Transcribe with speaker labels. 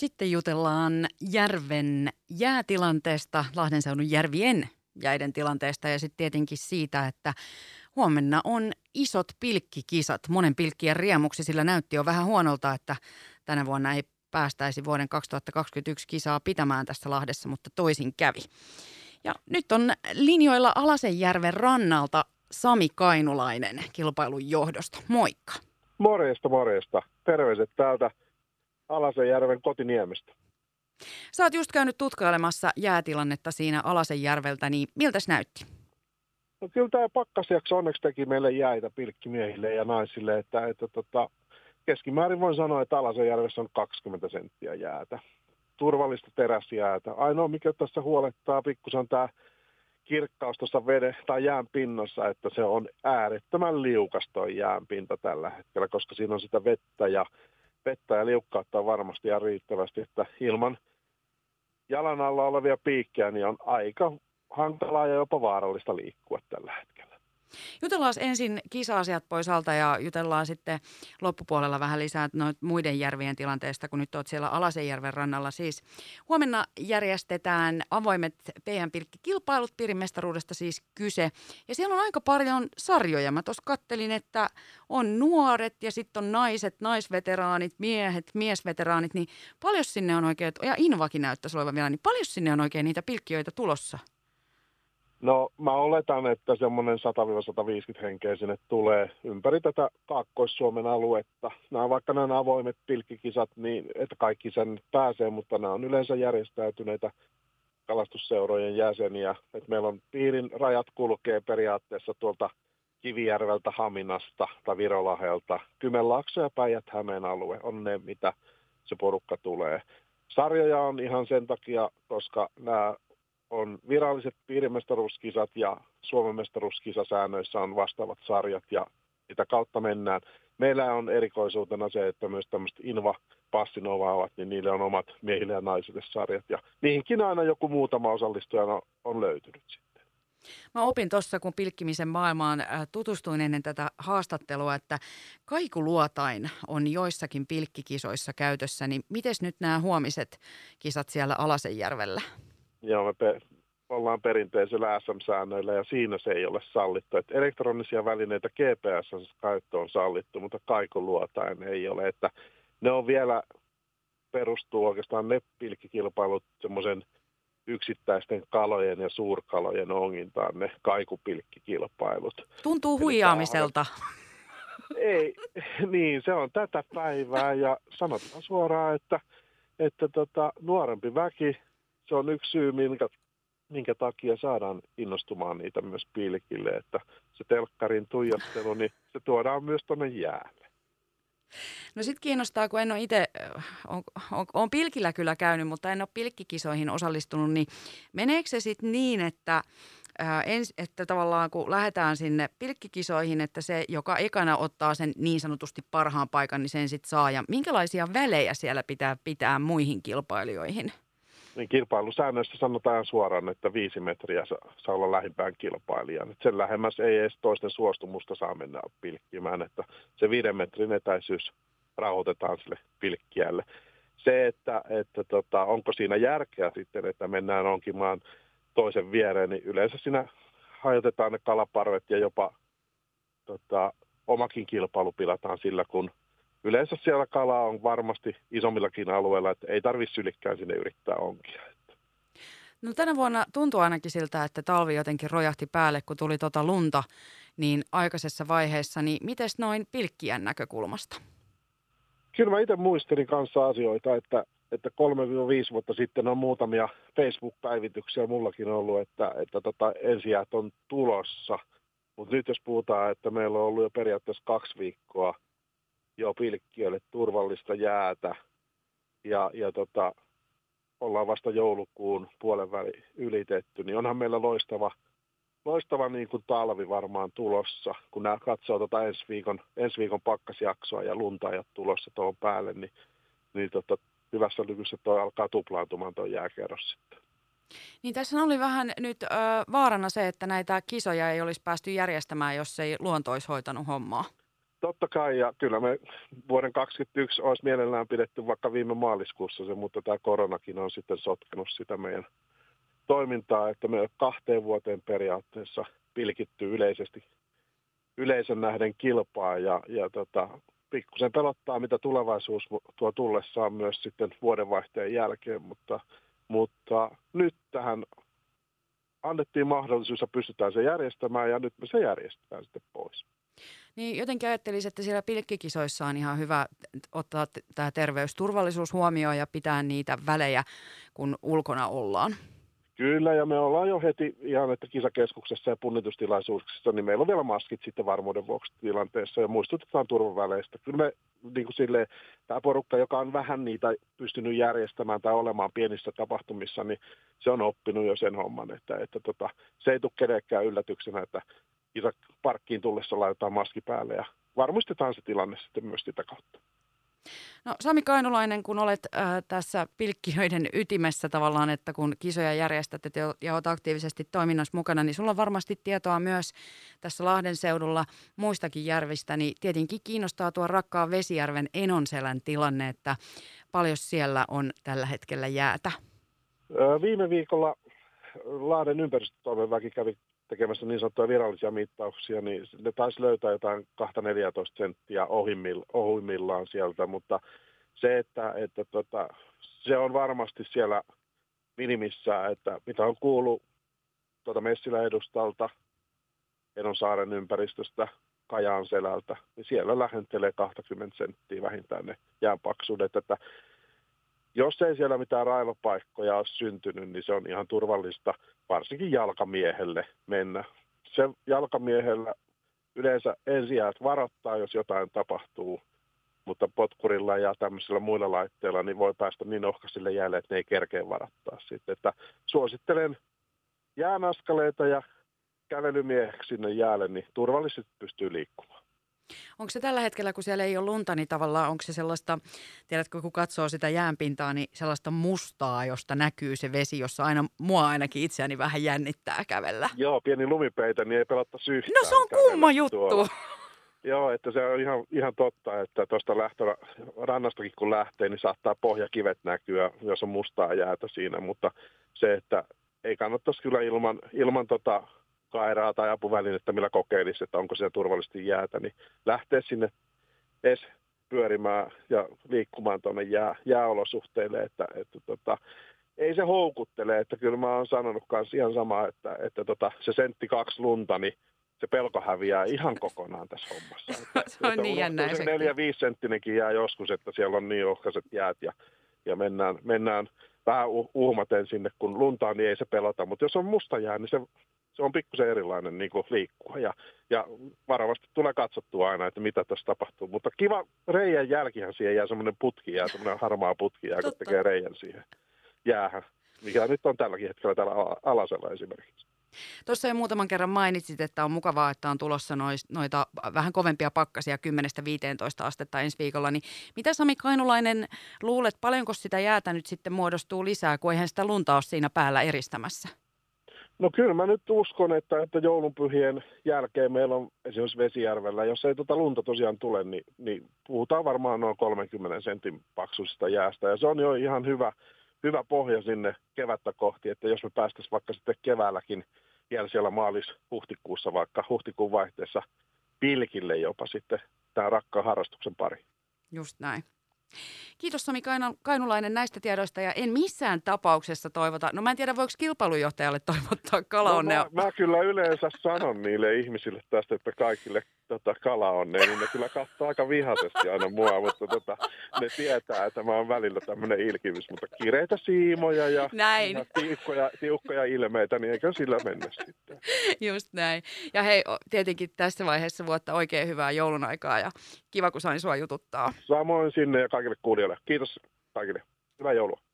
Speaker 1: Sitten jutellaan järven jäätilanteesta, Lahden seudun järvien jäiden tilanteesta ja sitten tietenkin siitä, että huomenna on isot pilkkikisat, monen pilkkien riemuksi, sillä näytti jo vähän huonolta, että tänä vuonna ei päästäisi vuoden 2021 kisaa pitämään tässä Lahdessa, mutta toisin kävi. Ja nyt on linjoilla Alasenjärven rannalta Sami Kainulainen kilpailun johdosta. Moikka.
Speaker 2: Morjesta, morjesta. Terveiset täältä Alasenjärven kotiniemestä.
Speaker 1: Sä oot just käynyt tutkailemassa jäätilannetta siinä Alasenjärveltä, niin miltä se näytti?
Speaker 2: No kyllä tämä pakkasjakso onneksi teki meille jäitä pilkkimiehille ja naisille, että, että tota, keskimäärin voin sanoa, että Alasenjärvessä on 20 senttiä jäätä. Turvallista teräsjäätä. Ainoa, mikä tässä huolettaa pikkusen tämä kirkkaus tuossa veden tai jään pinnassa, että se on äärettömän liukas tuo jään pinta tällä hetkellä, koska siinä on sitä vettä ja, vettä ja liukkautta varmasti ja riittävästi, että ilman jalan alla olevia piikkejä niin on aika hankalaa ja jopa vaarallista liikkua tällä hetkellä.
Speaker 1: Jutellaan ensin kisa-asiat pois alta ja jutellaan sitten loppupuolella vähän lisää noit muiden järvien tilanteesta, kun nyt olet siellä Alasenjärven rannalla. Siis huomenna järjestetään avoimet PM-pilkkikilpailut, piirimestaruudesta siis kyse. Ja siellä on aika paljon sarjoja. Mä tuossa kattelin, että on nuoret ja sitten on naiset, naisveteraanit, miehet, miesveteraanit, niin paljon sinne on oikein, ja Invakin näyttäisi olevan vielä, niin paljon sinne on oikein niitä pilkkiöitä tulossa?
Speaker 2: No mä oletan, että semmoinen 100-150 henkeä sinne tulee ympäri tätä Kaakkois-Suomen aluetta. Nämä vaikka nämä avoimet pilkkikisat, niin että kaikki sen pääsee, mutta nämä on yleensä järjestäytyneitä kalastusseurojen jäseniä. Et meillä on piirin rajat kulkee periaatteessa tuolta Kivijärveltä, Haminasta tai Virolahelta. Kymenlaakso ja Päijät-Hämeen alue on ne, mitä se porukka tulee. Sarjoja on ihan sen takia, koska nämä on viralliset piirimestaruuskisat ja Suomen mestaruuskisasäännöissä on vastaavat sarjat ja sitä kautta mennään. Meillä on erikoisuutena se, että myös tämmöiset Inva Passinova niin niille on omat miehille ja naisille sarjat. Ja niihinkin aina joku muutama osallistuja on löytynyt sitten.
Speaker 1: Mä opin tuossa, kun pilkkimisen maailmaan äh, tutustuin ennen tätä haastattelua, että kaikuluotain on joissakin pilkkikisoissa käytössä. Niin miten nyt nämä huomiset kisat siellä Alasenjärvellä?
Speaker 2: Joo, me pe- ollaan perinteisellä SM-säännöillä ja siinä se ei ole sallittu. Et elektronisia välineitä GPS-käyttö on sallittu, mutta kaikuluotain ei ole. Että ne on vielä, perustuu oikeastaan ne pilkkikilpailut semmoisen yksittäisten kalojen ja suurkalojen ongintaan, ne kaikupilkkikilpailut.
Speaker 1: Tuntuu huijaamiselta.
Speaker 2: Ei, niin se on tätä päivää ja sanotaan suoraan, että, että tota, nuorempi väki se on yksi syy, minkä, minkä takia saadaan innostumaan niitä myös pilkille, että se telkkarin tuijottelu, niin se tuodaan myös tuonne jäälle.
Speaker 1: No sitten kiinnostaa, kun en ole itse, on, on, on pilkillä kyllä käynyt, mutta en ole pilkkikisoihin osallistunut, niin meneekö se sitten niin, että, ää, ens, että tavallaan kun lähdetään sinne pilkkikisoihin, että se, joka ekana ottaa sen niin sanotusti parhaan paikan, niin sen sitten saa. Ja minkälaisia välejä siellä pitää pitää muihin kilpailijoihin?
Speaker 2: Niin kilpailusäännöissä sanotaan suoraan, että viisi metriä saa olla lähimpään kilpailijan. Sen lähemmäs ei edes toisten suostumusta saa mennä pilkkimään, että se viiden metrin etäisyys rauhoitetaan sille pilkkiälle. Se, että, että tota, onko siinä järkeä sitten, että mennään onkimaan toisen viereen, niin yleensä siinä hajotetaan ne kalaparvet ja jopa tota, omakin kilpailu pilataan sillä, kun yleensä siellä kalaa on varmasti isommillakin alueilla, että ei tarvitse sylikkään sinne yrittää onkia.
Speaker 1: No tänä vuonna tuntuu ainakin siltä, että talvi jotenkin rojahti päälle, kun tuli tota lunta niin aikaisessa vaiheessa. Niin miten noin pilkkien näkökulmasta?
Speaker 2: Kyllä mä itse muistelin kanssa asioita, että, että 3-5 vuotta sitten on muutamia Facebook-päivityksiä mullakin ollut, että, että tota, ensijäät on tulossa. Mutta nyt jos puhutaan, että meillä on ollut jo periaatteessa kaksi viikkoa – jo pilkkiölle turvallista jäätä ja, ja tota, ollaan vasta joulukuun puolen väli ylitetty, niin onhan meillä loistava, loistava niin kuin talvi varmaan tulossa. Kun nämä katsoo tota ensi, viikon, ensi viikon pakkasjaksoa ja luntaajat tulossa tuon päälle, niin, niin tota, hyvässä lykyssä toi alkaa tuplaantumaan tuo jääkerros sitten.
Speaker 1: Niin tässä oli vähän nyt ö, vaarana se, että näitä kisoja ei olisi päästy järjestämään, jos ei luonto olisi hoitanut hommaa.
Speaker 2: Totta kai, ja kyllä me vuoden 2021 olisi mielellään pidetty vaikka viime maaliskuussa se, mutta tämä koronakin on sitten sotkenut sitä meidän toimintaa, että me kahteen vuoteen periaatteessa pilkitty yleisesti yleisön nähden kilpaa ja, ja tota, pikkusen pelottaa, mitä tulevaisuus tuo tullessaan myös sitten vuodenvaihteen jälkeen, mutta, mutta nyt tähän annettiin mahdollisuus ja pystytään se järjestämään ja nyt me se järjestetään sitten pois.
Speaker 1: Niin jotenkin ajattelisin, että siellä pilkkikisoissa on ihan hyvä ottaa tämä terveysturvallisuus huomioon ja pitää niitä välejä, kun ulkona ollaan.
Speaker 2: Kyllä, ja me ollaan jo heti ihan, että kisakeskuksessa ja punnitustilaisuuksissa, niin meillä on vielä maskit sitten varmuuden vuoksi tilanteessa ja muistutetaan turvaväleistä. Kyllä me niin kuin silleen, tämä porukka, joka on vähän niitä pystynyt järjestämään tai olemaan pienissä tapahtumissa, niin se on oppinut jo sen homman, että, että tota, se ei tule kenenkään yllätyksenä, että parkkiin tullessa laitetaan maski päälle ja varmistetaan se tilanne sitten myös sitä kautta.
Speaker 1: No Sami Kainulainen, kun olet äh, tässä pilkkiöiden ytimessä tavallaan, että kun kisoja järjestät ja olet aktiivisesti toiminnassa mukana, niin sulla on varmasti tietoa myös tässä Lahden seudulla muistakin järvistä, niin tietenkin kiinnostaa tuo rakkaan Vesijärven Enonselän tilanne, että paljon siellä on tällä hetkellä jäätä.
Speaker 2: Viime viikolla Lahden ympäristötoimen kävi tekemässä niin sanottuja virallisia mittauksia, niin ne taisi löytää jotain 2-14 senttiä ohimmillaan sieltä, mutta se, että, että tota, se on varmasti siellä minimissä, että mitä on kuullut tuota Messilä edustalta, Enonsaaren ympäristöstä, Kajaan selältä, niin siellä lähentelee 20 senttiä vähintään ne jäänpaksuudet, että jos ei siellä mitään railopaikkoja ole syntynyt, niin se on ihan turvallista, varsinkin jalkamiehelle mennä. Se jalkamiehellä yleensä ensijäät varoittaa, jos jotain tapahtuu, mutta potkurilla ja tämmöisillä muilla laitteilla niin voi päästä niin ohkaisille jäälle, että ne ei kerkeä varattaa sitten. Että suosittelen jäänaskaleita ja kävelymieheksi sinne jäälle, niin turvallisesti pystyy liikkumaan.
Speaker 1: Onko se tällä hetkellä, kun siellä ei ole lunta, niin tavallaan onko se sellaista, tiedätkö, kun katsoo sitä jäänpintaa, niin sellaista mustaa, josta näkyy se vesi, jossa aina mua ainakin itseäni vähän jännittää kävellä.
Speaker 2: Joo, pieni lumipeitä, niin ei pelattaisi yhtään.
Speaker 1: No se on kumma juttu. Tuolla.
Speaker 2: Joo, että se on ihan, ihan totta, että tuosta rannastakin kun lähtee, niin saattaa pohjakivet näkyä, jos on mustaa jäätä siinä, mutta se, että ei kannattaisi kyllä ilman, ilman tota kairaa tai apuvälinettä, millä kokeilisi, että onko siellä turvallisesti jäätä, niin lähtee sinne edes pyörimään ja liikkumaan tuonne jää, jääolosuhteille, että, että tota, ei se houkuttele, että kyllä mä oon sanonut myös ihan sama, että, että tota, se sentti kaksi lunta, niin se pelko häviää ihan kokonaan tässä hommassa.
Speaker 1: Että, se on että niin jännä.
Speaker 2: Se neljä viisi senttinenkin jää joskus, että siellä on niin ohkaiset jäät ja, ja mennään, mennään vähän uhmaten sinne, kun luntaa, niin ei se pelota. Mutta jos on musta jää, niin se se on pikkusen erilainen niin kuin liikkua ja, ja varovasti tulee katsottua aina, että mitä tässä tapahtuu. Mutta kiva reijän jälkihän siihen jää semmoinen putki jää, semmoinen harmaa putki jää, kun tekee reijän siihen jäähän, mikä nyt on tälläkin hetkellä täällä alasella esimerkiksi.
Speaker 1: Tuossa jo muutaman kerran mainitsit, että on mukavaa, että on tulossa noita vähän kovempia pakkasia 10-15 astetta ensi viikolla. Niin mitä Sami Kainulainen luulet, paljonko sitä jäätä nyt sitten muodostuu lisää, kun eihän sitä lunta ole siinä päällä eristämässä?
Speaker 2: No kyllä mä nyt uskon, että, että joulunpyhien jälkeen meillä on esimerkiksi Vesijärvellä, jos ei tuota lunta tosiaan tule, niin, niin puhutaan varmaan noin 30 sentin paksuisesta jäästä. Ja se on jo ihan hyvä, hyvä pohja sinne kevättä kohti, että jos me päästäisiin vaikka sitten keväälläkin vielä siellä maalis-huhtikuussa, vaikka huhtikuun vaihteessa pilkille jopa sitten tämä rakkaan harrastuksen pari.
Speaker 1: Just näin. Kiitos Sami Kainulainen näistä tiedoista ja en missään tapauksessa toivota, no mä en tiedä voiko kilpailujohtajalle toivottaa kalaonnea.
Speaker 2: No, mä, mä kyllä yleensä sanon niille ihmisille tästä, että kaikille tota, kalaonnea, niin ne kyllä katsoo aika vihaisesti aina mua, mutta tota, ne tietää, että mä oon välillä tämmöinen ilkivys, mutta kireitä siimoja ja,
Speaker 1: näin.
Speaker 2: ja tiukkoja, tiukkoja ilmeitä, niin eikö sillä mennä sitten.
Speaker 1: Just näin. Ja hei, tietenkin tässä vaiheessa vuotta oikein hyvää joulun aikaa ja kiva, kun sain sua jututtaa.
Speaker 2: Samoin sinne ja kaikille kuulijoille. Kiitos kaikille. Hyvää joulua.